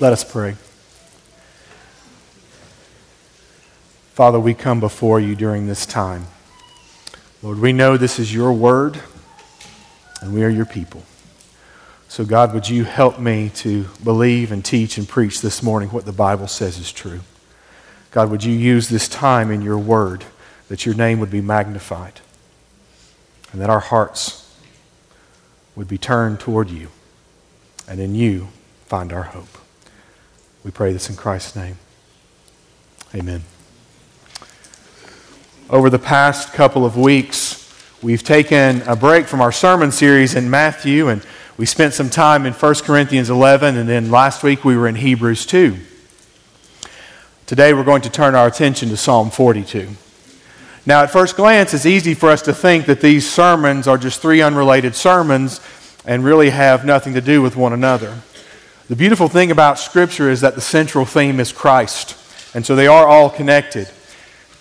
Let us pray. Father, we come before you during this time. Lord, we know this is your word, and we are your people. So, God, would you help me to believe and teach and preach this morning what the Bible says is true? God, would you use this time in your word that your name would be magnified and that our hearts would be turned toward you and in you find our hope. We pray this in Christ's name. Amen. Over the past couple of weeks, we've taken a break from our sermon series in Matthew, and we spent some time in 1 Corinthians 11, and then last week we were in Hebrews 2. Today we're going to turn our attention to Psalm 42. Now, at first glance, it's easy for us to think that these sermons are just three unrelated sermons and really have nothing to do with one another. The beautiful thing about Scripture is that the central theme is Christ, and so they are all connected.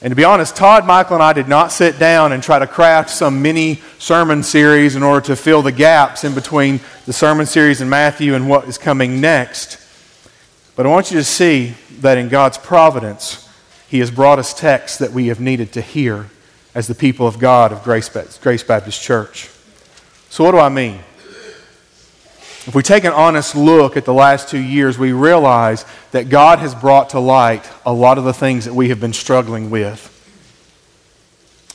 And to be honest, Todd, Michael, and I did not sit down and try to craft some mini sermon series in order to fill the gaps in between the sermon series in Matthew and what is coming next. But I want you to see that in God's providence, He has brought us texts that we have needed to hear as the people of God of Grace, Baptist Church. So, what do I mean? If we take an honest look at the last two years, we realize that God has brought to light a lot of the things that we have been struggling with.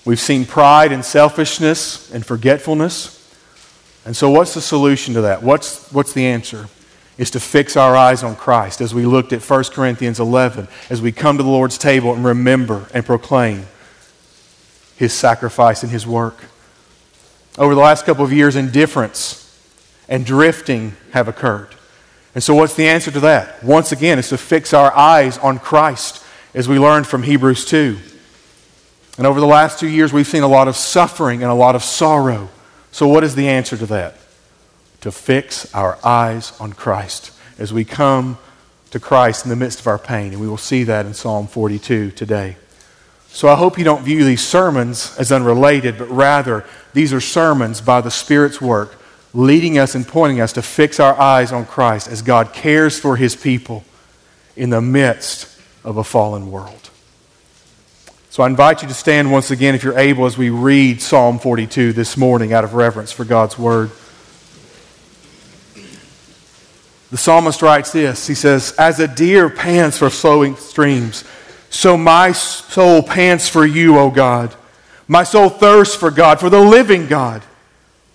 We've seen pride and selfishness and forgetfulness. And so, what's the solution to that? What's, what's the answer? Is to fix our eyes on Christ as we looked at 1 Corinthians 11, as we come to the Lord's table and remember and proclaim His sacrifice and His work. Over the last couple of years, indifference and drifting have occurred. And so, what's the answer to that? Once again, it's to fix our eyes on Christ, as we learned from Hebrews 2. And over the last two years, we've seen a lot of suffering and a lot of sorrow. So, what is the answer to that? To fix our eyes on Christ as we come to Christ in the midst of our pain. And we will see that in Psalm 42 today. So, I hope you don't view these sermons as unrelated, but rather, these are sermons by the Spirit's work leading us and pointing us to fix our eyes on Christ as God cares for his people in the midst of a fallen world. So I invite you to stand once again, if you're able, as we read Psalm 42 this morning out of reverence for God's word. The psalmist writes this He says, As a deer pants for flowing streams, so my soul pants for you, O God. My soul thirsts for God, for the living God.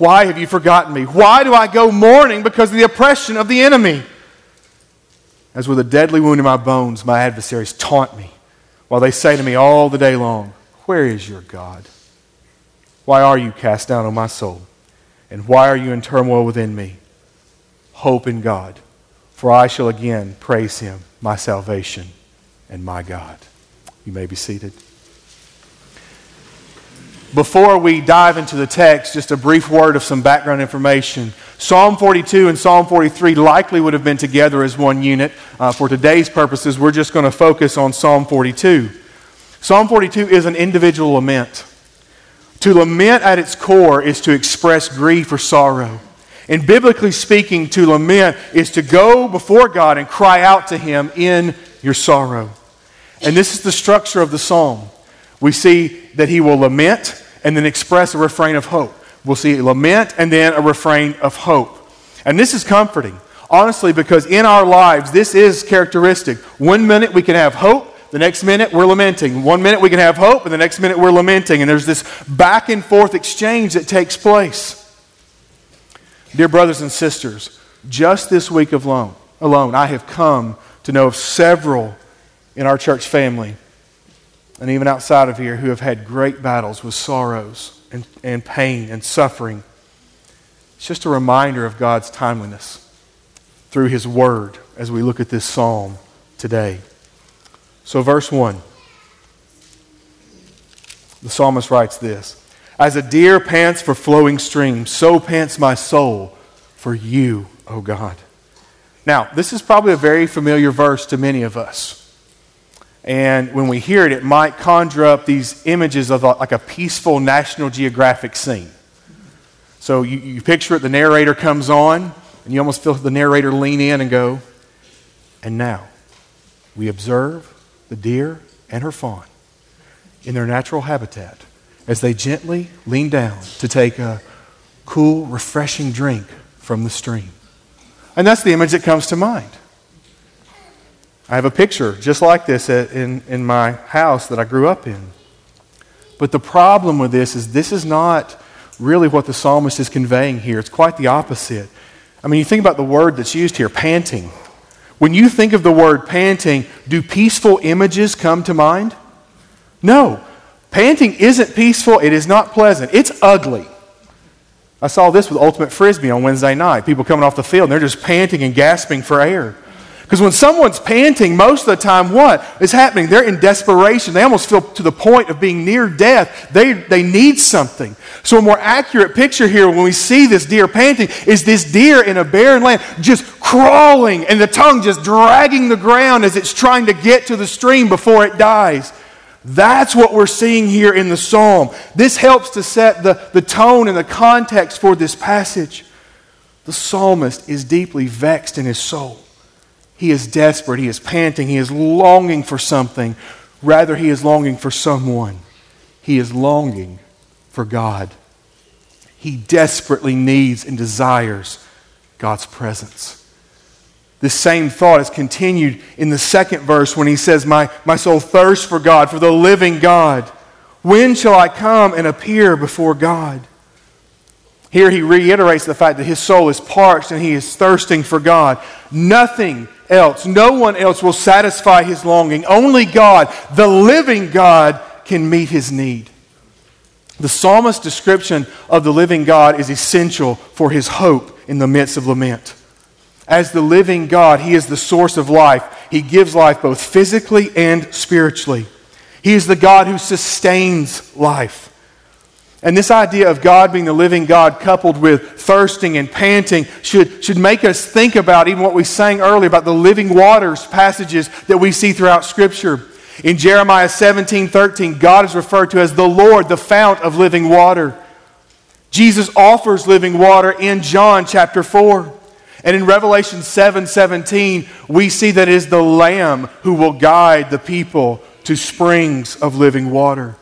why have you forgotten me? Why do I go mourning because of the oppression of the enemy? As with a deadly wound in my bones, my adversaries taunt me, while they say to me all the day long, Where is your God? Why are you cast down on my soul? And why are you in turmoil within me? Hope in God, for I shall again praise him, my salvation and my God. You may be seated. Before we dive into the text, just a brief word of some background information. Psalm 42 and Psalm 43 likely would have been together as one unit. Uh, for today's purposes, we're just going to focus on Psalm 42. Psalm 42 is an individual lament. To lament at its core is to express grief or sorrow. And biblically speaking, to lament is to go before God and cry out to Him in your sorrow. And this is the structure of the psalm. We see that he will lament and then express a refrain of hope. We'll see lament and then a refrain of hope. And this is comforting, honestly, because in our lives, this is characteristic. One minute we can have hope, The next minute, we're lamenting. One minute, we can have hope, and the next minute, we're lamenting. And there's this back and forth exchange that takes place. Dear brothers and sisters, just this week alone, alone, I have come to know of several in our church family and even outside of here who have had great battles with sorrows and, and pain and suffering. It's just a reminder of God's timeliness through His Word as we look at this psalm today. So, verse 1, the psalmist writes this As a deer pants for flowing streams, so pants my soul for you, O God. Now, this is probably a very familiar verse to many of us. And when we hear it, it might conjure up these images of uh, like a peaceful National Geographic scene. So you, you picture it, the narrator comes on, and you almost feel the narrator lean in and go, And now we observe the deer and her fawn in their natural habitat as they gently lean down to take a cool, refreshing drink from the stream. And that's the image that comes to mind. I have a picture just like this in, in my house that I grew up in. But the problem with this is this is not really what the psalmist is conveying here. It's quite the opposite. I mean, you think about the word that's used here, panting. When you think of the word panting, do peaceful images come to mind? No. Panting isn't peaceful, it is not pleasant, it's ugly. I saw this with Ultimate Frisbee on Wednesday night. People coming off the field, and they're just panting and gasping for air. Because when someone's panting, most of the time, what is happening? They're in desperation. They almost feel to the point of being near death. They, they need something. So, a more accurate picture here, when we see this deer panting, is this deer in a barren land just crawling and the tongue just dragging the ground as it's trying to get to the stream before it dies. That's what we're seeing here in the psalm. This helps to set the, the tone and the context for this passage. The psalmist is deeply vexed in his soul. He is desperate. He is panting. He is longing for something. Rather, he is longing for someone. He is longing for God. He desperately needs and desires God's presence. This same thought is continued in the second verse when he says, My, my soul thirsts for God, for the living God. When shall I come and appear before God? Here he reiterates the fact that his soul is parched and he is thirsting for God. Nothing else, no one else will satisfy his longing. Only God, the living God, can meet his need. The psalmist's description of the living God is essential for his hope in the midst of lament. As the living God, he is the source of life. He gives life both physically and spiritually. He is the God who sustains life. And this idea of God being the living God coupled with thirsting and panting should, should make us think about even what we sang earlier about the living waters passages that we see throughout Scripture. In Jeremiah 17 13, God is referred to as the Lord, the fount of living water. Jesus offers living water in John chapter 4. And in Revelation 7 17, we see that it is the Lamb who will guide the people to springs of living water.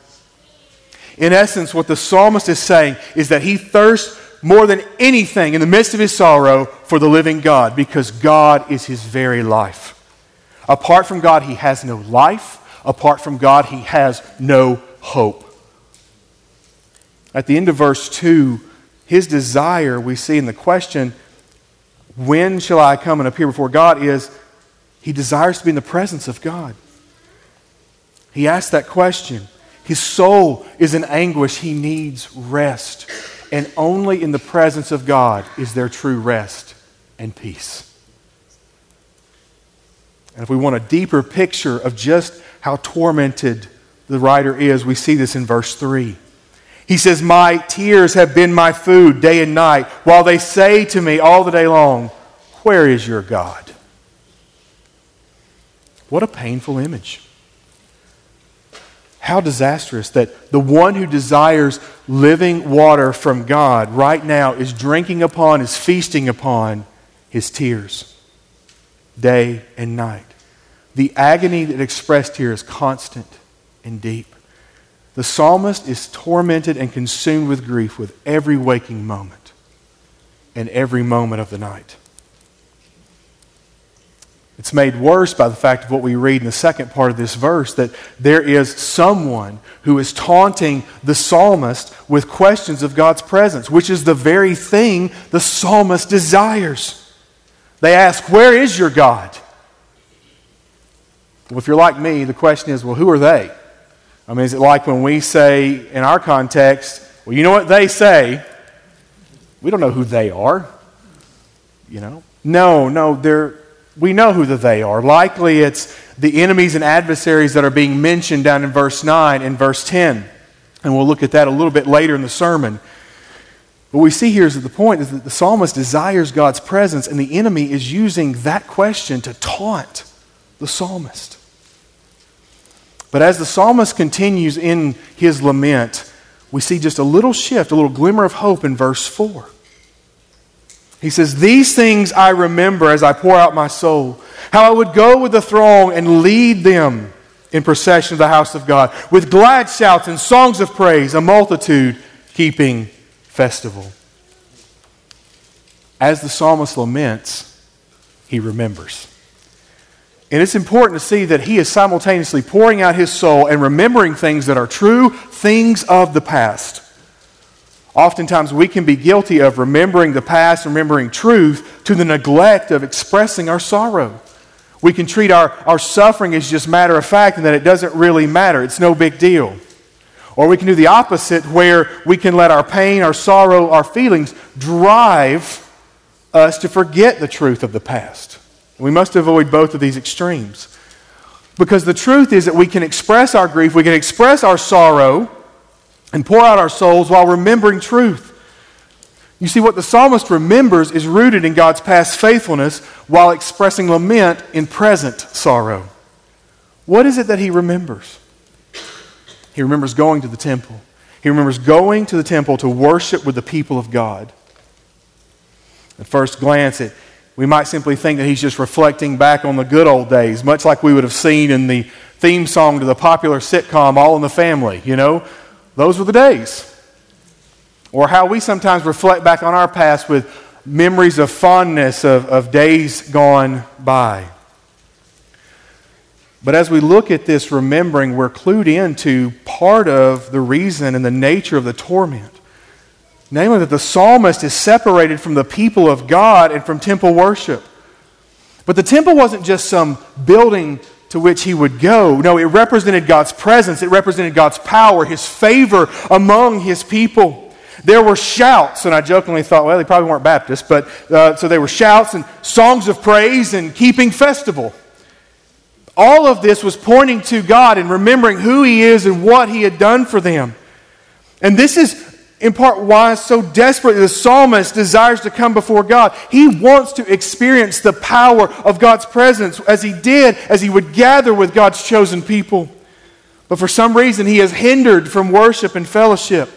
In essence, what the psalmist is saying is that he thirsts more than anything in the midst of his sorrow for the living God because God is his very life. Apart from God, he has no life. Apart from God, he has no hope. At the end of verse 2, his desire, we see in the question, When shall I come and appear before God? is he desires to be in the presence of God. He asks that question. His soul is in anguish. He needs rest. And only in the presence of God is there true rest and peace. And if we want a deeper picture of just how tormented the writer is, we see this in verse 3. He says, My tears have been my food day and night, while they say to me all the day long, Where is your God? What a painful image. How disastrous that the one who desires living water from God right now is drinking upon, is feasting upon his tears day and night. The agony that expressed here is constant and deep. The psalmist is tormented and consumed with grief with every waking moment and every moment of the night. It's made worse by the fact of what we read in the second part of this verse that there is someone who is taunting the psalmist with questions of God's presence, which is the very thing the psalmist desires. They ask, Where is your God? Well, if you're like me, the question is, Well, who are they? I mean, is it like when we say in our context, Well, you know what they say? We don't know who they are. You know? No, no, they're we know who the they are. Likely it's the enemies and adversaries that are being mentioned down in verse 9 and verse 10. And we'll look at that a little bit later in the sermon. What we see here is that the point is that the psalmist desires God's presence, and the enemy is using that question to taunt the psalmist. But as the psalmist continues in his lament, we see just a little shift, a little glimmer of hope in verse 4. He says, These things I remember as I pour out my soul, how I would go with the throng and lead them in procession to the house of God, with glad shouts and songs of praise, a multitude keeping festival. As the psalmist laments, he remembers. And it's important to see that he is simultaneously pouring out his soul and remembering things that are true, things of the past. Oftentimes, we can be guilty of remembering the past, remembering truth, to the neglect of expressing our sorrow. We can treat our, our suffering as just matter of fact and that it doesn't really matter. It's no big deal. Or we can do the opposite, where we can let our pain, our sorrow, our feelings drive us to forget the truth of the past. We must avoid both of these extremes. Because the truth is that we can express our grief, we can express our sorrow, and pour out our souls while remembering truth. You see, what the psalmist remembers is rooted in God's past faithfulness while expressing lament in present sorrow. What is it that he remembers? He remembers going to the temple. He remembers going to the temple to worship with the people of God. At first glance, it, we might simply think that he's just reflecting back on the good old days, much like we would have seen in the theme song to the popular sitcom All in the Family. You know, those were the days. Or how we sometimes reflect back on our past with memories of fondness of, of days gone by. But as we look at this remembering, we're clued into part of the reason and the nature of the torment. Namely, that the psalmist is separated from the people of God and from temple worship. But the temple wasn't just some building to which he would go. No, it represented God's presence, it represented God's power, his favor among his people. There were shouts, and I jokingly thought, well, they probably weren't Baptists, but uh, so there were shouts and songs of praise and keeping festival. All of this was pointing to God and remembering who He is and what He had done for them. And this is in part why so desperately the psalmist desires to come before God. He wants to experience the power of God's presence as he did as he would gather with God's chosen people. But for some reason, he is hindered from worship and fellowship.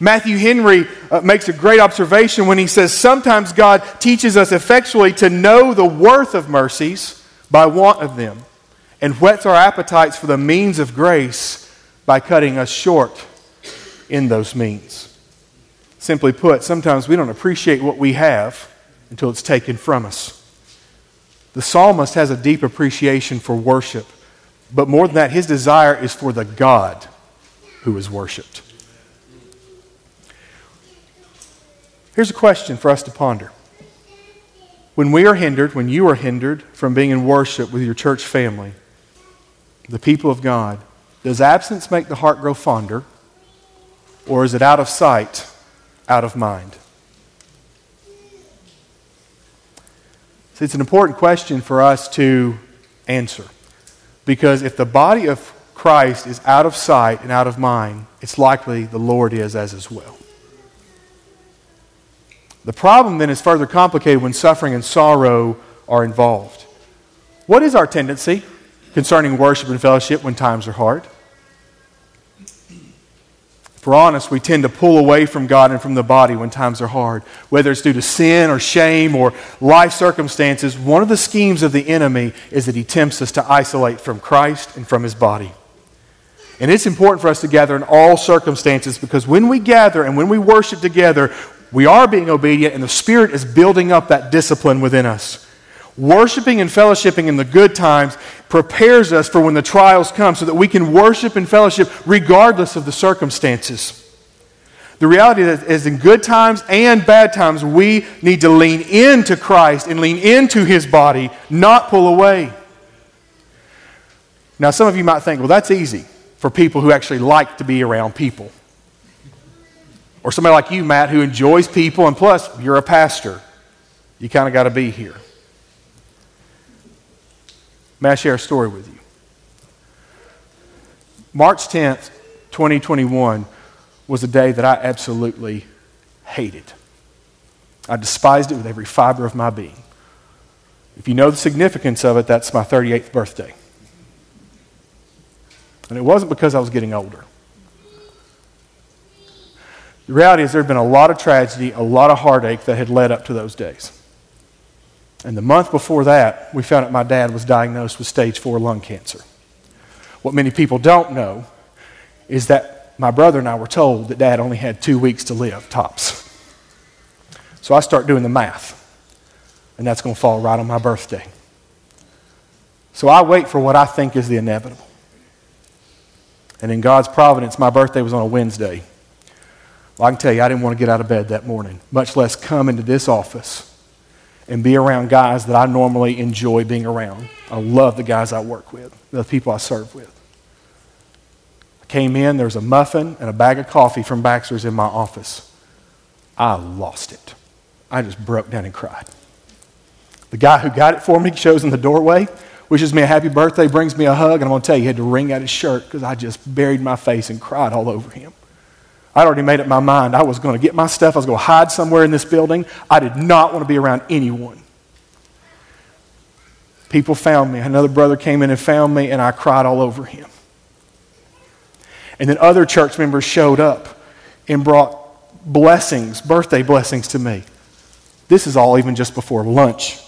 Matthew Henry uh, makes a great observation when he says sometimes God teaches us effectually to know the worth of mercies by want of them, and whets our appetites for the means of grace by cutting us short in those means. Simply put, sometimes we don't appreciate what we have until it's taken from us. The psalmist has a deep appreciation for worship, but more than that, his desire is for the God who is worshiped. Here's a question for us to ponder. When we are hindered, when you are hindered from being in worship with your church family, the people of God, does absence make the heart grow fonder? Or is it out of sight, out of mind? See, it's an important question for us to answer. Because if the body of Christ is out of sight and out of mind, it's likely the Lord is as as well. The problem then is further complicated when suffering and sorrow are involved. What is our tendency concerning worship and fellowship when times are hard? We're honest, we tend to pull away from God and from the body when times are hard. Whether it's due to sin or shame or life circumstances, one of the schemes of the enemy is that he tempts us to isolate from Christ and from his body. And it's important for us to gather in all circumstances because when we gather and when we worship together, we are being obedient and the Spirit is building up that discipline within us. Worshiping and fellowshipping in the good times prepares us for when the trials come so that we can worship and fellowship regardless of the circumstances. The reality is, in good times and bad times, we need to lean into Christ and lean into his body, not pull away. Now, some of you might think, well, that's easy for people who actually like to be around people. Or somebody like you, Matt, who enjoys people, and plus, you're a pastor. You kind of got to be here. May I share a story with you? March 10th, 2021 was a day that I absolutely hated. I despised it with every fiber of my being. If you know the significance of it, that's my 38th birthday. And it wasn't because I was getting older. The reality is, there had been a lot of tragedy, a lot of heartache that had led up to those days. And the month before that, we found out my dad was diagnosed with stage four lung cancer. What many people don't know is that my brother and I were told that dad only had two weeks to live, tops. So I start doing the math, and that's going to fall right on my birthday. So I wait for what I think is the inevitable. And in God's providence, my birthday was on a Wednesday. Well, I can tell you, I didn't want to get out of bed that morning, much less come into this office and be around guys that I normally enjoy being around. I love the guys I work with, the people I serve with. I came in, there was a muffin and a bag of coffee from Baxter's in my office. I lost it. I just broke down and cried. The guy who got it for me shows in the doorway, wishes me a happy birthday, brings me a hug, and I'm going to tell you, he had to wring out his shirt because I just buried my face and cried all over him. I'd already made up my mind. I was going to get my stuff, I was going to hide somewhere in this building. I did not want to be around anyone. People found me. Another brother came in and found me, and I cried all over him. And then other church members showed up and brought blessings, birthday blessings to me. This is all even just before lunch.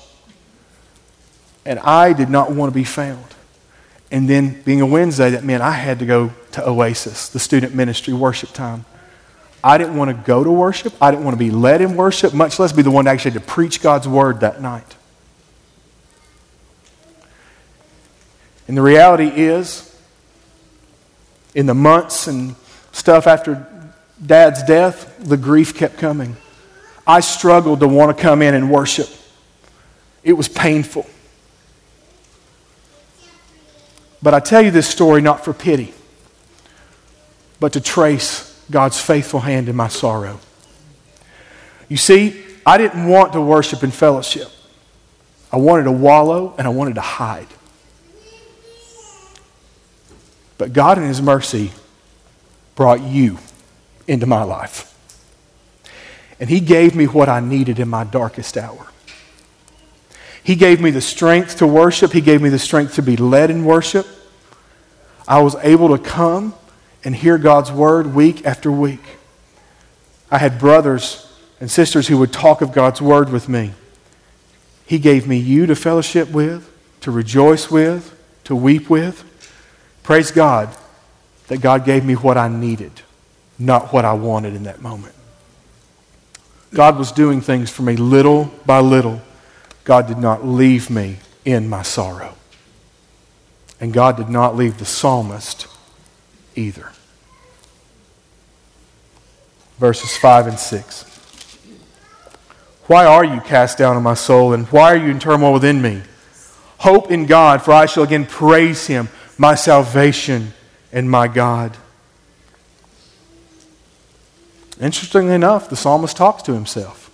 And I did not want to be found. And then, being a Wednesday, that meant I had to go to Oasis, the student ministry worship time. I didn't want to go to worship. I didn't want to be led in worship, much less be the one actually to preach God's word that night. And the reality is, in the months and stuff after dad's death, the grief kept coming. I struggled to want to come in and worship. It was painful. But I tell you this story not for pity, but to trace God's faithful hand in my sorrow. You see, I didn't want to worship in fellowship. I wanted to wallow and I wanted to hide. But God, in His mercy, brought you into my life. And He gave me what I needed in my darkest hour. He gave me the strength to worship, He gave me the strength to be led in worship. I was able to come and hear God's word week after week. I had brothers and sisters who would talk of God's word with me. He gave me you to fellowship with, to rejoice with, to weep with. Praise God that God gave me what I needed, not what I wanted in that moment. God was doing things for me little by little. God did not leave me in my sorrow. And God did not leave the psalmist either. Verses 5 and 6. Why are you cast down in my soul, and why are you in turmoil within me? Hope in God, for I shall again praise him my salvation and my God. Interestingly enough, the psalmist talks to himself.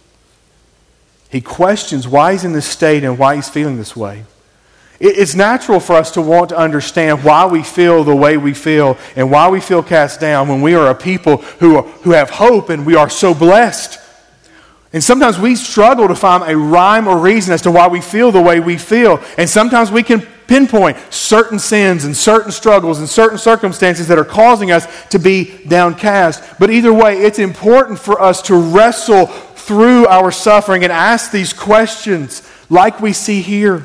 He questions why he's in this state and why he's feeling this way. It's natural for us to want to understand why we feel the way we feel and why we feel cast down when we are a people who, are, who have hope and we are so blessed. And sometimes we struggle to find a rhyme or reason as to why we feel the way we feel. And sometimes we can pinpoint certain sins and certain struggles and certain circumstances that are causing us to be downcast. But either way, it's important for us to wrestle through our suffering and ask these questions like we see here.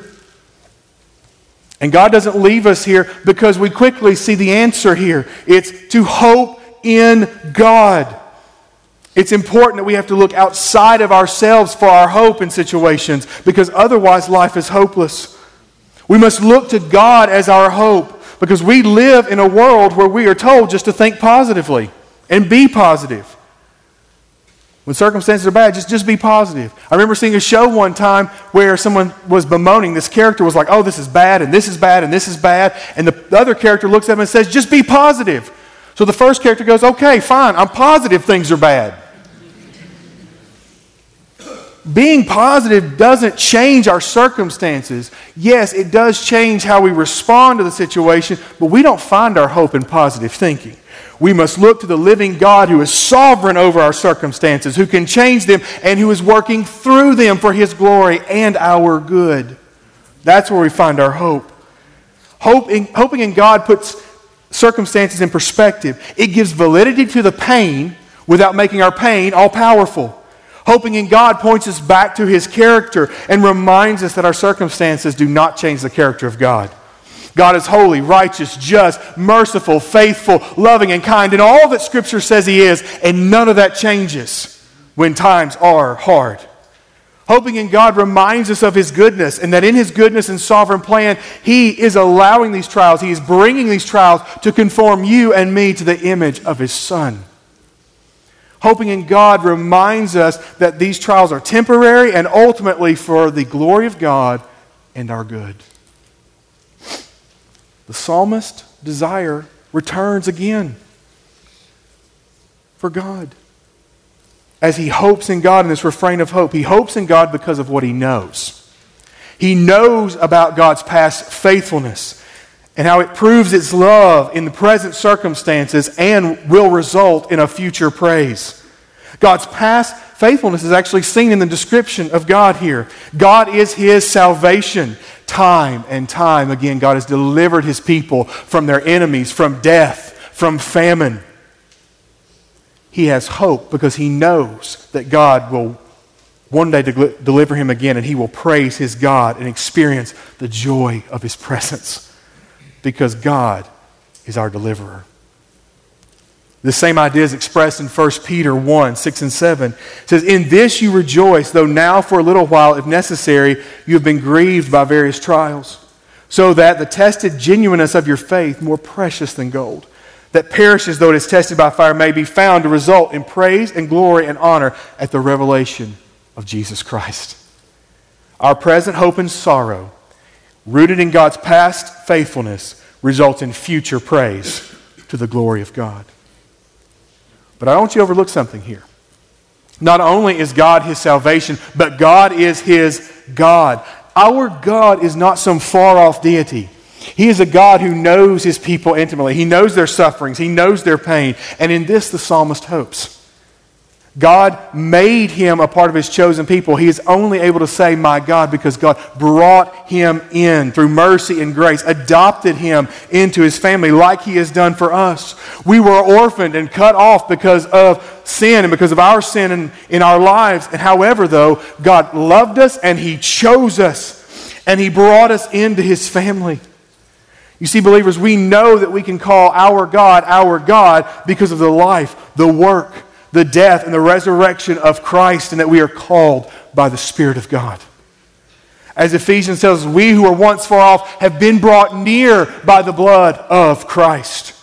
And God doesn't leave us here because we quickly see the answer here. It's to hope in God. It's important that we have to look outside of ourselves for our hope in situations because otherwise life is hopeless. We must look to God as our hope because we live in a world where we are told just to think positively and be positive. When circumstances are bad, just, just be positive. I remember seeing a show one time where someone was bemoaning. This character was like, oh, this is bad, and this is bad, and this is bad. And the other character looks at him and says, just be positive. So the first character goes, okay, fine, I'm positive things are bad. Being positive doesn't change our circumstances. Yes, it does change how we respond to the situation, but we don't find our hope in positive thinking. We must look to the living God who is sovereign over our circumstances, who can change them, and who is working through them for his glory and our good. That's where we find our hope. hope in, hoping in God puts circumstances in perspective. It gives validity to the pain without making our pain all powerful. Hoping in God points us back to his character and reminds us that our circumstances do not change the character of God. God is holy, righteous, just, merciful, faithful, loving, and kind, and all that Scripture says He is, and none of that changes when times are hard. Hoping in God reminds us of His goodness, and that in His goodness and sovereign plan, He is allowing these trials, He is bringing these trials to conform you and me to the image of His Son. Hoping in God reminds us that these trials are temporary and ultimately for the glory of God and our good the psalmist desire returns again for God. As he hopes in God in this refrain of hope, he hopes in God because of what he knows. He knows about God's past faithfulness and how it proves its love in the present circumstances and will result in a future praise. God's past faithfulness is actually seen in the description of God here. God is his salvation. Time and time again, God has delivered his people from their enemies, from death, from famine. He has hope because he knows that God will one day deliver him again and he will praise his God and experience the joy of his presence because God is our deliverer. The same idea is expressed in 1 Peter 1 6 and 7. It says, In this you rejoice, though now for a little while, if necessary, you have been grieved by various trials, so that the tested genuineness of your faith, more precious than gold, that perishes though it is tested by fire, may be found to result in praise and glory and honor at the revelation of Jesus Christ. Our present hope and sorrow, rooted in God's past faithfulness, results in future praise to the glory of God. But I want you to overlook something here. Not only is God his salvation, but God is his God. Our God is not some far off deity. He is a God who knows his people intimately. He knows their sufferings, he knows their pain. And in this, the psalmist hopes. God made him a part of his chosen people. He is only able to say, My God, because God brought him in through mercy and grace, adopted him into his family like he has done for us. We were orphaned and cut off because of sin and because of our sin in, in our lives. And however, though, God loved us and he chose us and he brought us into his family. You see, believers, we know that we can call our God our God because of the life, the work, the death and the resurrection of Christ and that we are called by the Spirit of God. As Ephesians tells us, we who were once far off have been brought near by the blood of Christ.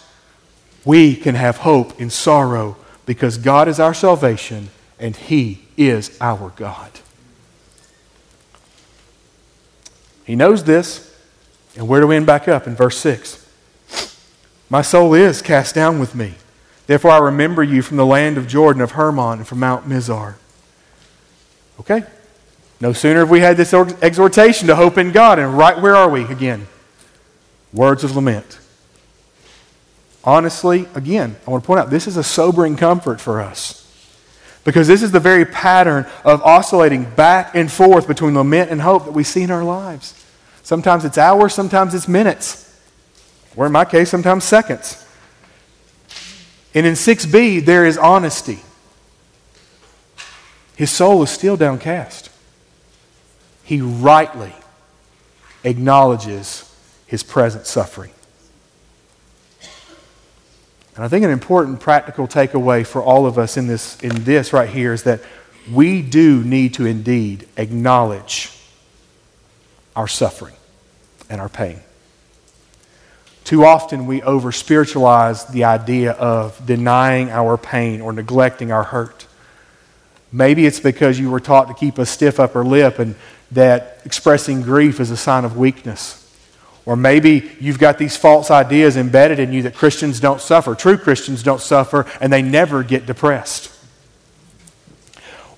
We can have hope in sorrow because God is our salvation and He is our God. He knows this. And where do we end back up? In verse 6. My soul is cast down with me. Therefore, I remember you from the land of Jordan, of Hermon, and from Mount Mizar. Okay? No sooner have we had this exhortation to hope in God, and right where are we again? Words of lament. Honestly, again, I want to point out this is a sobering comfort for us. Because this is the very pattern of oscillating back and forth between lament and hope that we see in our lives. Sometimes it's hours, sometimes it's minutes, or in my case, sometimes seconds. And in 6b, there is honesty. His soul is still downcast. He rightly acknowledges his present suffering. And I think an important practical takeaway for all of us in this, in this right here is that we do need to indeed acknowledge our suffering and our pain. Too often we over spiritualize the idea of denying our pain or neglecting our hurt. Maybe it's because you were taught to keep a stiff upper lip and that expressing grief is a sign of weakness. Or maybe you've got these false ideas embedded in you that Christians don't suffer. True Christians don't suffer and they never get depressed.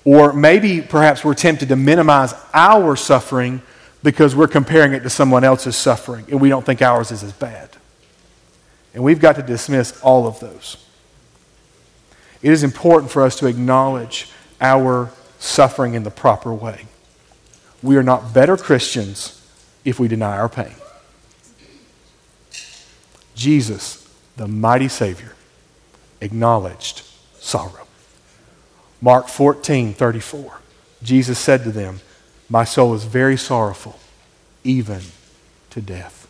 Or maybe perhaps we're tempted to minimize our suffering because we're comparing it to someone else's suffering and we don't think ours is as bad. And we've got to dismiss all of those. It is important for us to acknowledge our suffering in the proper way. We are not better Christians if we deny our pain. Jesus, the mighty Savior, acknowledged sorrow. Mark 14, 34. Jesus said to them, My soul is very sorrowful, even to death.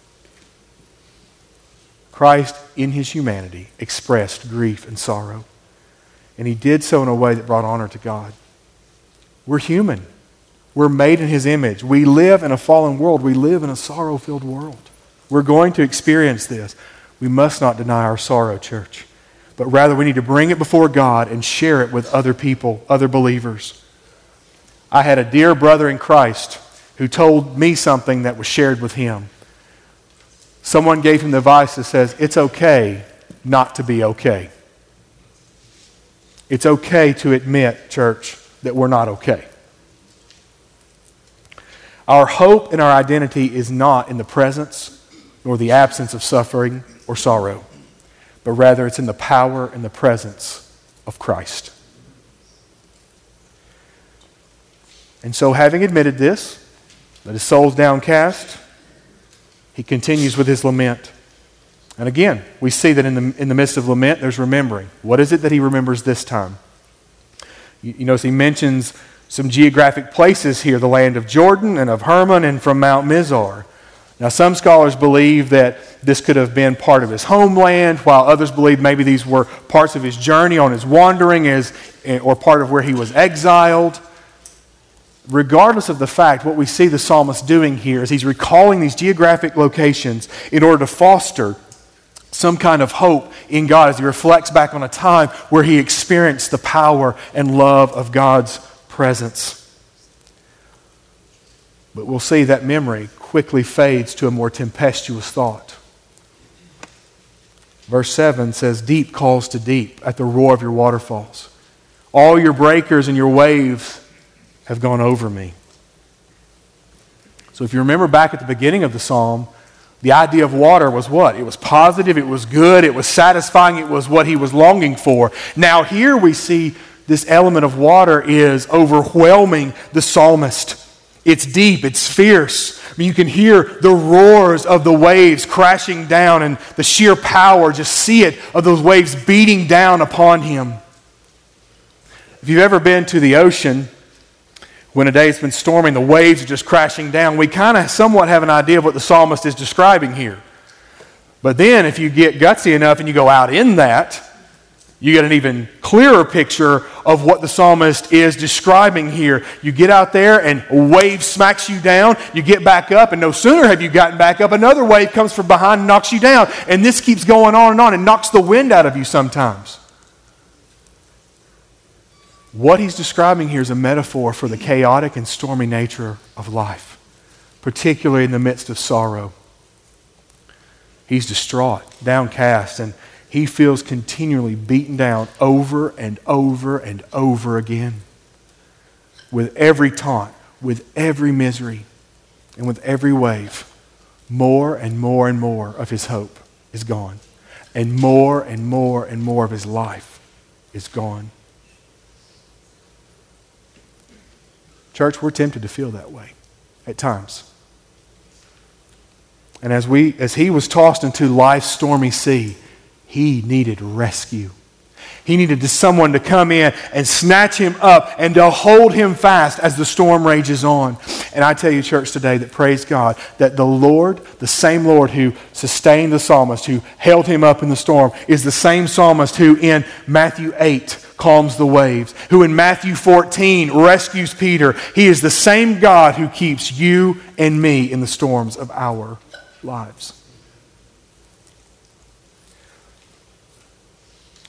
Christ, in his humanity, expressed grief and sorrow. And he did so in a way that brought honor to God. We're human. We're made in his image. We live in a fallen world. We live in a sorrow filled world. We're going to experience this. We must not deny our sorrow, church, but rather we need to bring it before God and share it with other people, other believers. I had a dear brother in Christ who told me something that was shared with him. Someone gave him the advice that says, It's okay not to be okay. It's okay to admit, church, that we're not okay. Our hope and our identity is not in the presence nor the absence of suffering or sorrow, but rather it's in the power and the presence of Christ. And so, having admitted this, that his soul's downcast, he continues with his lament. And again, we see that in the, in the midst of lament, there's remembering. What is it that he remembers this time? You, you notice he mentions some geographic places here the land of Jordan and of Hermon and from Mount Mizar. Now, some scholars believe that this could have been part of his homeland, while others believe maybe these were parts of his journey on his wandering as, or part of where he was exiled. Regardless of the fact, what we see the psalmist doing here is he's recalling these geographic locations in order to foster some kind of hope in God as he reflects back on a time where he experienced the power and love of God's presence. But we'll see that memory quickly fades to a more tempestuous thought. Verse 7 says, Deep calls to deep at the roar of your waterfalls. All your breakers and your waves have gone over me. So if you remember back at the beginning of the psalm, the idea of water was what? It was positive, it was good, it was satisfying, it was what he was longing for. Now, here we see this element of water is overwhelming the psalmist. It's deep, it's fierce. I mean, you can hear the roars of the waves crashing down and the sheer power, just see it, of those waves beating down upon him. If you've ever been to the ocean, when a day's been storming, the waves are just crashing down. We kind of somewhat have an idea of what the psalmist is describing here. But then, if you get gutsy enough and you go out in that, you get an even clearer picture of what the psalmist is describing here. You get out there and a wave smacks you down. You get back up, and no sooner have you gotten back up, another wave comes from behind and knocks you down. And this keeps going on and on and knocks the wind out of you sometimes. What he's describing here is a metaphor for the chaotic and stormy nature of life, particularly in the midst of sorrow. He's distraught, downcast, and he feels continually beaten down over and over and over again. With every taunt, with every misery, and with every wave, more and more and more of his hope is gone. And more and more and more of his life is gone. Church, we're tempted to feel that way at times. And as, we, as he was tossed into life's stormy sea, he needed rescue. He needed someone to come in and snatch him up and to hold him fast as the storm rages on. And I tell you, church, today that praise God that the Lord, the same Lord who sustained the psalmist, who held him up in the storm, is the same psalmist who in Matthew 8 calms the waves, who in Matthew 14 rescues Peter. He is the same God who keeps you and me in the storms of our lives.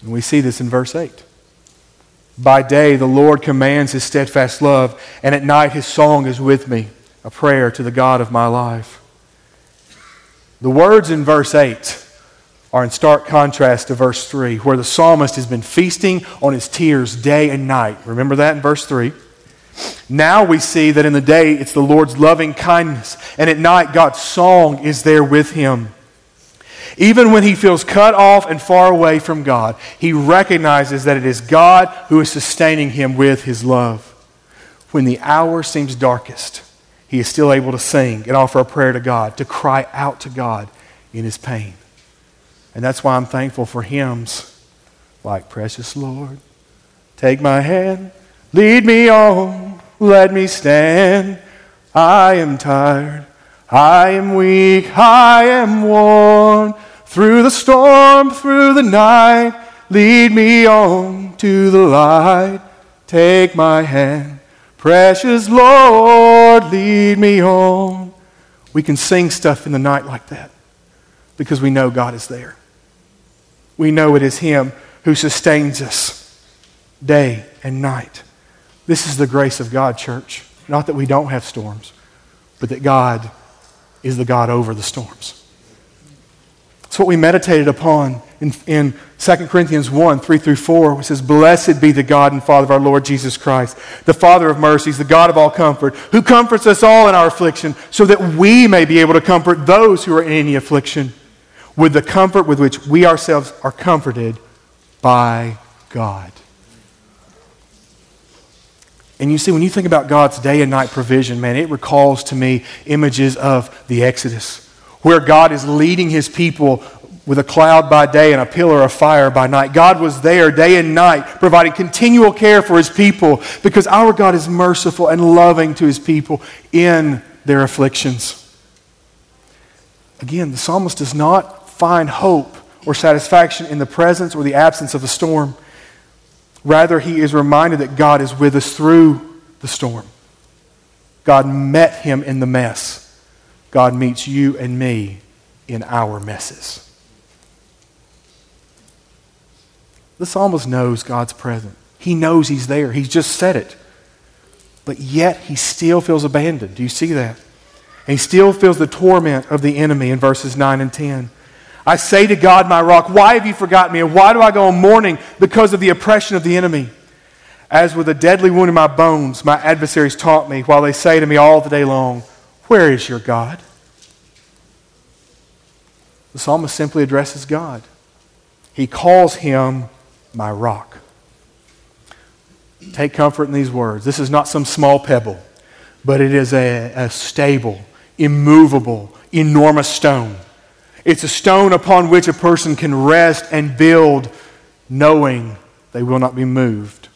And we see this in verse 8. By day, the Lord commands his steadfast love, and at night, his song is with me, a prayer to the God of my life. The words in verse 8 are in stark contrast to verse 3, where the psalmist has been feasting on his tears day and night. Remember that in verse 3? Now we see that in the day it's the Lord's loving kindness, and at night God's song is there with him. Even when he feels cut off and far away from God, he recognizes that it is God who is sustaining him with his love. When the hour seems darkest, he is still able to sing and offer a prayer to God, to cry out to God in his pain. And that's why I'm thankful for hymns like Precious Lord, take my hand, lead me on, let me stand. I am tired, I am weak, I am worn. Through the storm, through the night, lead me on to the light. Take my hand, precious Lord, lead me on. We can sing stuff in the night like that because we know God is there. We know it is Him who sustains us day and night. This is the grace of God, church. Not that we don't have storms, but that God is the God over the storms. It's what we meditated upon in, in 2 Corinthians 1 3 through 4, which says, Blessed be the God and Father of our Lord Jesus Christ, the Father of mercies, the God of all comfort, who comforts us all in our affliction, so that we may be able to comfort those who are in any affliction with the comfort with which we ourselves are comforted by God. And you see, when you think about God's day and night provision, man, it recalls to me images of the Exodus where God is leading his people with a cloud by day and a pillar of fire by night. God was there day and night, providing continual care for his people because our God is merciful and loving to his people in their afflictions. Again, the psalmist does not find hope or satisfaction in the presence or the absence of a storm. Rather, he is reminded that God is with us through the storm. God met him in the mess. God meets you and me in our messes. The psalmist knows God's present. He knows He's there. He's just said it. But yet he still feels abandoned. Do you see that? And he still feels the torment of the enemy in verses 9 and 10. I say to God, my rock, why have you forgotten me? And why do I go on mourning because of the oppression of the enemy? As with a deadly wound in my bones, my adversaries taunt me, while they say to me all the day long, where is your God? The psalmist simply addresses God. He calls him my rock. Take comfort in these words. This is not some small pebble, but it is a, a stable, immovable, enormous stone. It's a stone upon which a person can rest and build, knowing they will not be moved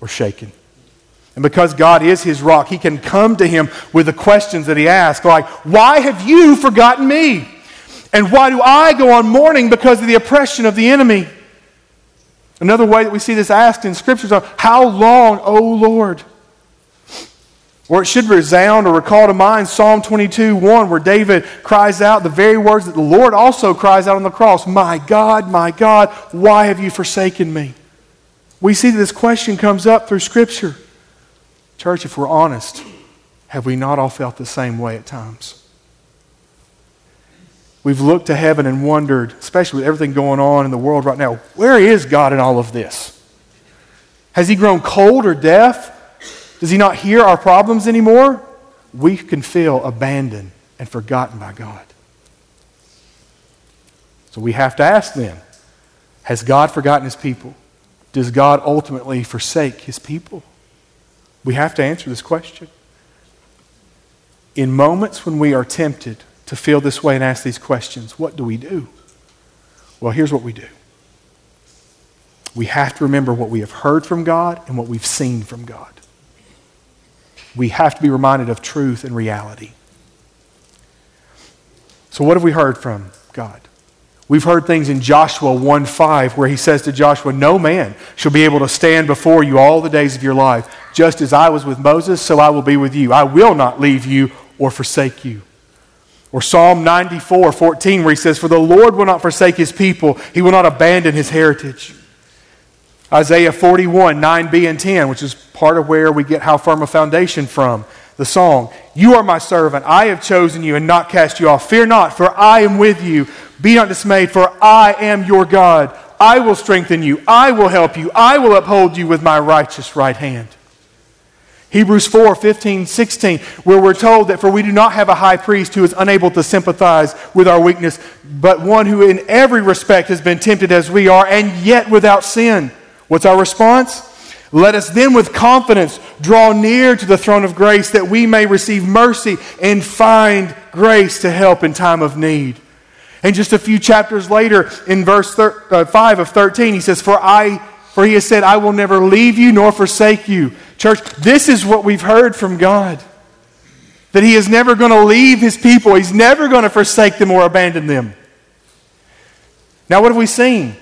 or shaken. And because God is his rock, he can come to him with the questions that he asks, like, Why have you forgotten me? And why do I go on mourning because of the oppression of the enemy? Another way that we see this asked in scriptures are, How long, O Lord? Or it should resound or recall to mind Psalm 22 1, where David cries out the very words that the Lord also cries out on the cross My God, my God, why have you forsaken me? We see that this question comes up through Scripture. Church, if we're honest, have we not all felt the same way at times? We've looked to heaven and wondered, especially with everything going on in the world right now, where is God in all of this? Has he grown cold or deaf? Does he not hear our problems anymore? We can feel abandoned and forgotten by God. So we have to ask then Has God forgotten his people? Does God ultimately forsake his people? We have to answer this question. In moments when we are tempted to feel this way and ask these questions, what do we do? Well, here's what we do we have to remember what we have heard from God and what we've seen from God. We have to be reminded of truth and reality. So, what have we heard from God? We've heard things in Joshua 1 5 where he says to Joshua, No man shall be able to stand before you all the days of your life. Just as I was with Moses, so I will be with you. I will not leave you or forsake you. Or Psalm 94 14, where he says, For the Lord will not forsake his people, he will not abandon his heritage. Isaiah 41 9b and 10, which is part of where we get how firm a foundation from. The song, You are my servant, I have chosen you and not cast you off. Fear not, for I am with you. Be not dismayed, for I am your God. I will strengthen you. I will help you. I will uphold you with my righteous right hand. Hebrews 4 15, 16, where we're told that for we do not have a high priest who is unable to sympathize with our weakness, but one who in every respect has been tempted as we are, and yet without sin. What's our response? Let us then with confidence draw near to the throne of grace that we may receive mercy and find grace to help in time of need. And just a few chapters later, in verse thir- uh, 5 of 13, he says, For I for he has said, I will never leave you nor forsake you. Church, this is what we've heard from God. That he is never going to leave his people. He's never going to forsake them or abandon them. Now, what have we seen?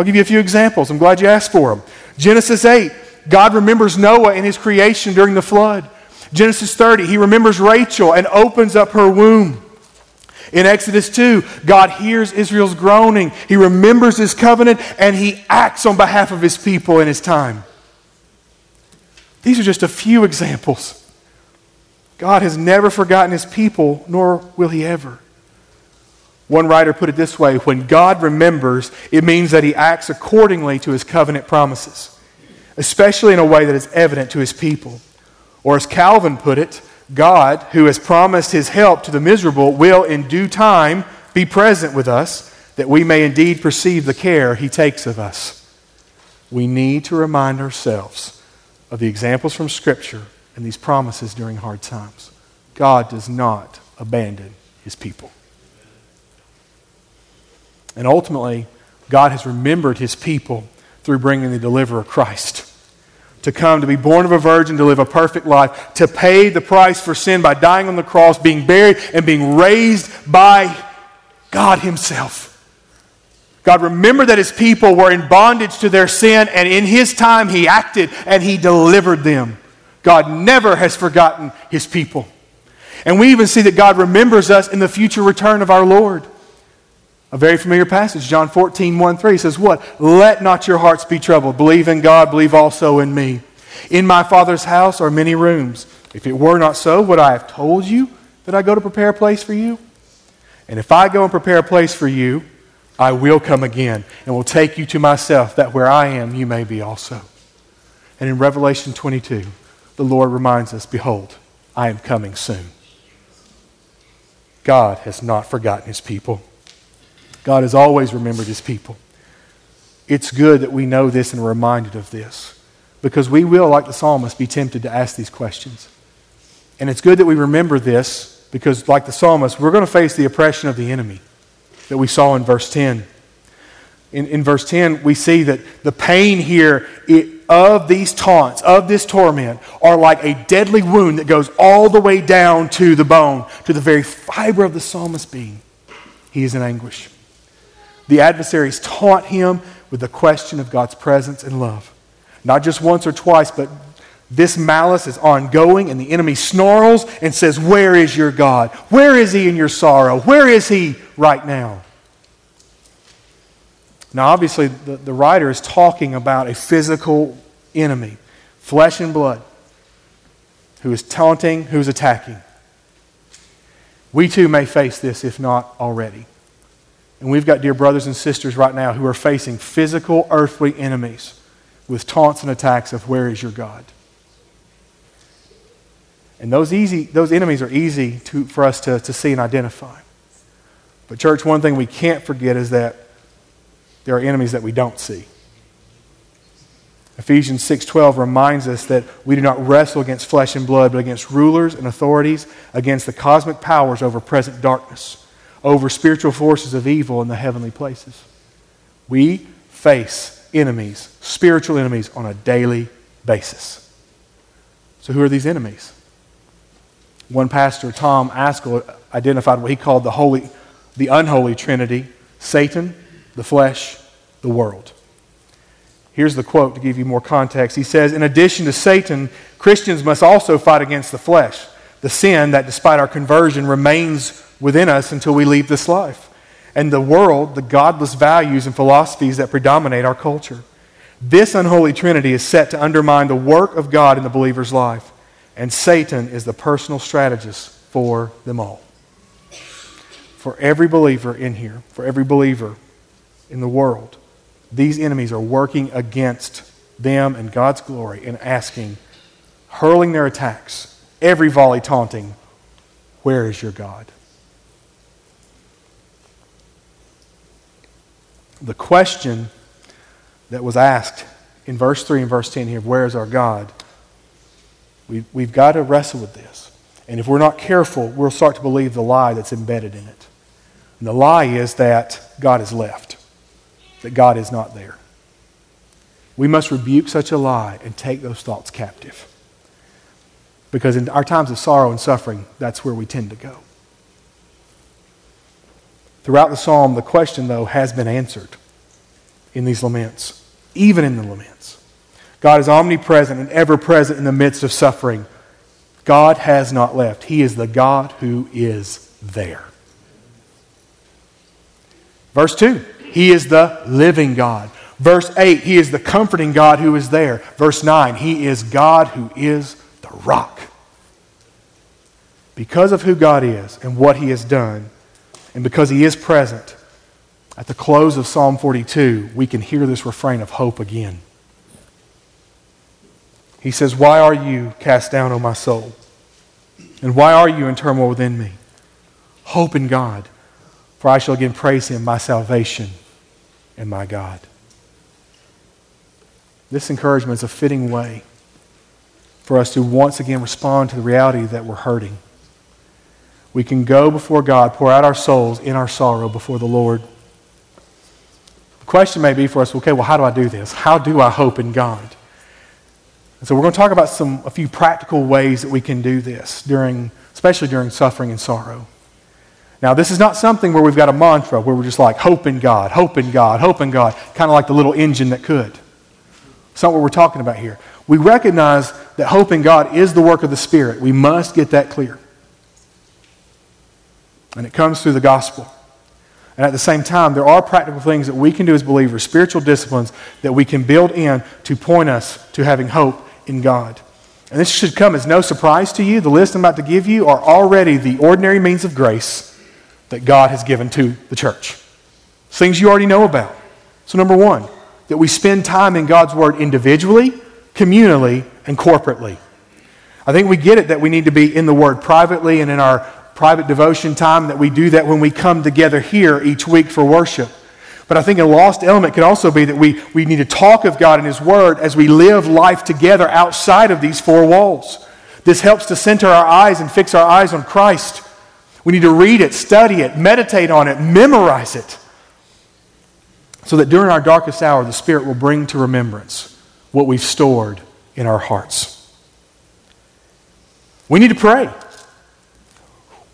I'll give you a few examples. I'm glad you asked for them. Genesis 8, God remembers Noah and his creation during the flood. Genesis 30, he remembers Rachel and opens up her womb. In Exodus 2, God hears Israel's groaning. He remembers his covenant and he acts on behalf of his people in his time. These are just a few examples. God has never forgotten his people, nor will he ever. One writer put it this way when God remembers, it means that he acts accordingly to his covenant promises, especially in a way that is evident to his people. Or as Calvin put it, God, who has promised his help to the miserable, will in due time be present with us that we may indeed perceive the care he takes of us. We need to remind ourselves of the examples from Scripture and these promises during hard times. God does not abandon his people. And ultimately, God has remembered his people through bringing the deliverer Christ to come, to be born of a virgin, to live a perfect life, to pay the price for sin by dying on the cross, being buried, and being raised by God Himself. God remembered that His people were in bondage to their sin, and in His time He acted and He delivered them. God never has forgotten His people. And we even see that God remembers us in the future return of our Lord. A very familiar passage, John 14, 1 3 says, What? Let not your hearts be troubled. Believe in God, believe also in me. In my Father's house are many rooms. If it were not so, would I have told you that I go to prepare a place for you? And if I go and prepare a place for you, I will come again and will take you to myself, that where I am, you may be also. And in Revelation 22, the Lord reminds us Behold, I am coming soon. God has not forgotten his people. God has always remembered his people. It's good that we know this and are reminded of this because we will, like the psalmist, be tempted to ask these questions. And it's good that we remember this because, like the psalmist, we're going to face the oppression of the enemy that we saw in verse 10. In, in verse 10, we see that the pain here it, of these taunts, of this torment, are like a deadly wound that goes all the way down to the bone, to the very fiber of the psalmist's being. He is in anguish. The adversaries taunt him with the question of God's presence and love. Not just once or twice, but this malice is ongoing, and the enemy snarls and says, Where is your God? Where is he in your sorrow? Where is he right now? Now, obviously, the, the writer is talking about a physical enemy, flesh and blood, who is taunting, who is attacking. We too may face this, if not already. And we've got dear brothers and sisters right now who are facing physical, earthly enemies with taunts and attacks of where is your God? And those, easy, those enemies are easy to, for us to, to see and identify. But, church, one thing we can't forget is that there are enemies that we don't see. Ephesians 6:12 reminds us that we do not wrestle against flesh and blood, but against rulers and authorities, against the cosmic powers over present darkness over spiritual forces of evil in the heavenly places. We face enemies, spiritual enemies, on a daily basis. So, who are these enemies? One pastor, Tom Ascol, identified what he called the holy, the unholy trinity Satan, the flesh, the world. Here's the quote to give you more context. He says, In addition to Satan, Christians must also fight against the flesh, the sin that, despite our conversion, remains within us until we leave this life, and the world, the godless values and philosophies that predominate our culture. This unholy trinity is set to undermine the work of God in the believer's life, and Satan is the personal strategist for them all. For every believer in here, for every believer in the world, these enemies are working against them and God's glory and asking, hurling their attacks, every volley taunting, Where is your God? The question that was asked in verse 3 and verse 10 here, Where is our God? We, we've got to wrestle with this. And if we're not careful, we'll start to believe the lie that's embedded in it. And the lie is that God is left, that God is not there. We must rebuke such a lie and take those thoughts captive. Because in our times of sorrow and suffering, that's where we tend to go. Throughout the psalm, the question, though, has been answered in these laments, even in the laments. God is omnipresent and ever present in the midst of suffering. God has not left. He is the God who is there. Verse 2, He is the living God. Verse 8, He is the comforting God who is there. Verse 9, He is God who is the rock. Because of who God is and what He has done, and because He is present, at the close of Psalm 42, we can hear this refrain of hope again. He says, Why are you cast down, O my soul? And why are you in turmoil within me? Hope in God for I shall again praise him, my salvation and my God. This encouragement is a fitting way for us to once again respond to the reality that we're hurting. We can go before God, pour out our souls in our sorrow before the Lord. The question may be for us okay, well, how do I do this? How do I hope in God? And so we're going to talk about some, a few practical ways that we can do this, during, especially during suffering and sorrow. Now, this is not something where we've got a mantra where we're just like, hope in God, hope in God, hope in God, kind of like the little engine that could. It's not what we're talking about here. We recognize that hope in God is the work of the Spirit. We must get that clear. And it comes through the gospel. And at the same time, there are practical things that we can do as believers, spiritual disciplines that we can build in to point us to having hope in God. And this should come as no surprise to you. The list I'm about to give you are already the ordinary means of grace that God has given to the church. Things you already know about. So, number one, that we spend time in God's Word individually, communally, and corporately. I think we get it that we need to be in the Word privately and in our private devotion time, that we do that when we come together here each week for worship. But I think a lost element could also be that we, we need to talk of God and His Word as we live life together outside of these four walls. This helps to center our eyes and fix our eyes on Christ we need to read it, study it, meditate on it, memorize it, so that during our darkest hour, the Spirit will bring to remembrance what we've stored in our hearts. We need to pray.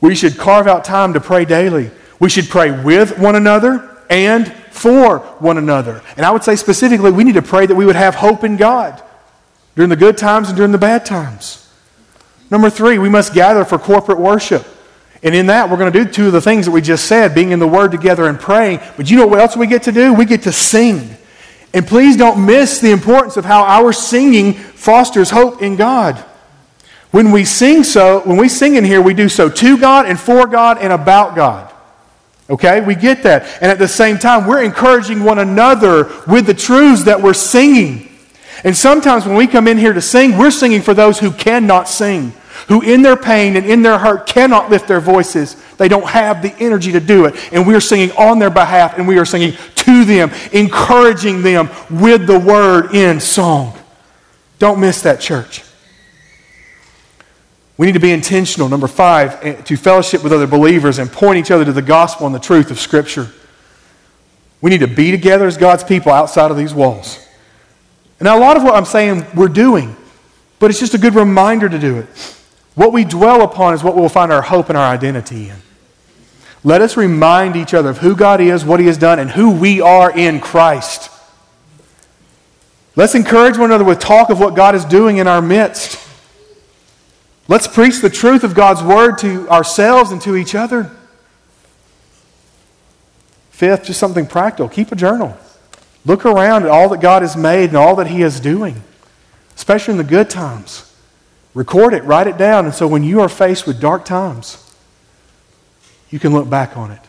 We should carve out time to pray daily. We should pray with one another and for one another. And I would say specifically, we need to pray that we would have hope in God during the good times and during the bad times. Number three, we must gather for corporate worship. And in that, we're going to do two of the things that we just said being in the Word together and praying. But you know what else we get to do? We get to sing. And please don't miss the importance of how our singing fosters hope in God. When we sing so, when we sing in here, we do so to God and for God and about God. Okay? We get that. And at the same time, we're encouraging one another with the truths that we're singing. And sometimes when we come in here to sing, we're singing for those who cannot sing who in their pain and in their hurt cannot lift their voices. They don't have the energy to do it. And we are singing on their behalf and we are singing to them, encouraging them with the word in song. Don't miss that, church. We need to be intentional, number five, eh, to fellowship with other believers and point each other to the gospel and the truth of Scripture. We need to be together as God's people outside of these walls. And a lot of what I'm saying we're doing, but it's just a good reminder to do it. What we dwell upon is what we'll find our hope and our identity in. Let us remind each other of who God is, what He has done, and who we are in Christ. Let's encourage one another with talk of what God is doing in our midst. Let's preach the truth of God's word to ourselves and to each other. Fifth, just something practical keep a journal. Look around at all that God has made and all that He is doing, especially in the good times. Record it, write it down, and so when you are faced with dark times, you can look back on it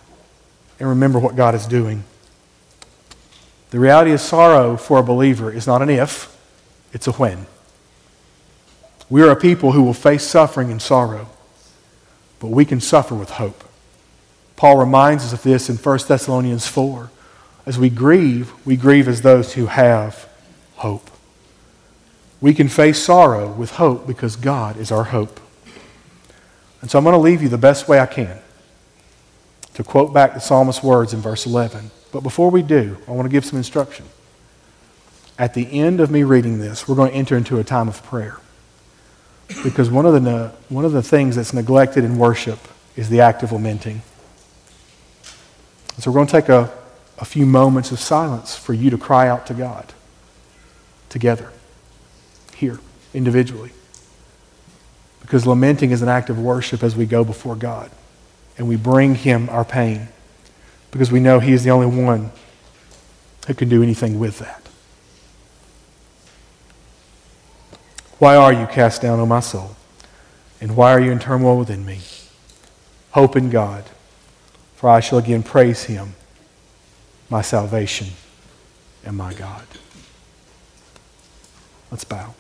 and remember what God is doing. The reality of sorrow for a believer is not an if, it's a when. We are a people who will face suffering and sorrow, but we can suffer with hope. Paul reminds us of this in 1 Thessalonians 4. As we grieve, we grieve as those who have hope. We can face sorrow with hope because God is our hope. And so I'm going to leave you the best way I can to quote back the psalmist's words in verse 11. But before we do, I want to give some instruction. At the end of me reading this, we're going to enter into a time of prayer. Because one of the, one of the things that's neglected in worship is the act of lamenting. So we're going to take a, a few moments of silence for you to cry out to God together, here, individually. Because lamenting is an act of worship as we go before God and we bring Him our pain because we know He is the only one who can do anything with that. Why are you cast down, O my soul? And why are you in turmoil within me? Hope in God, for I shall again praise Him, my salvation and my God. Let's bow.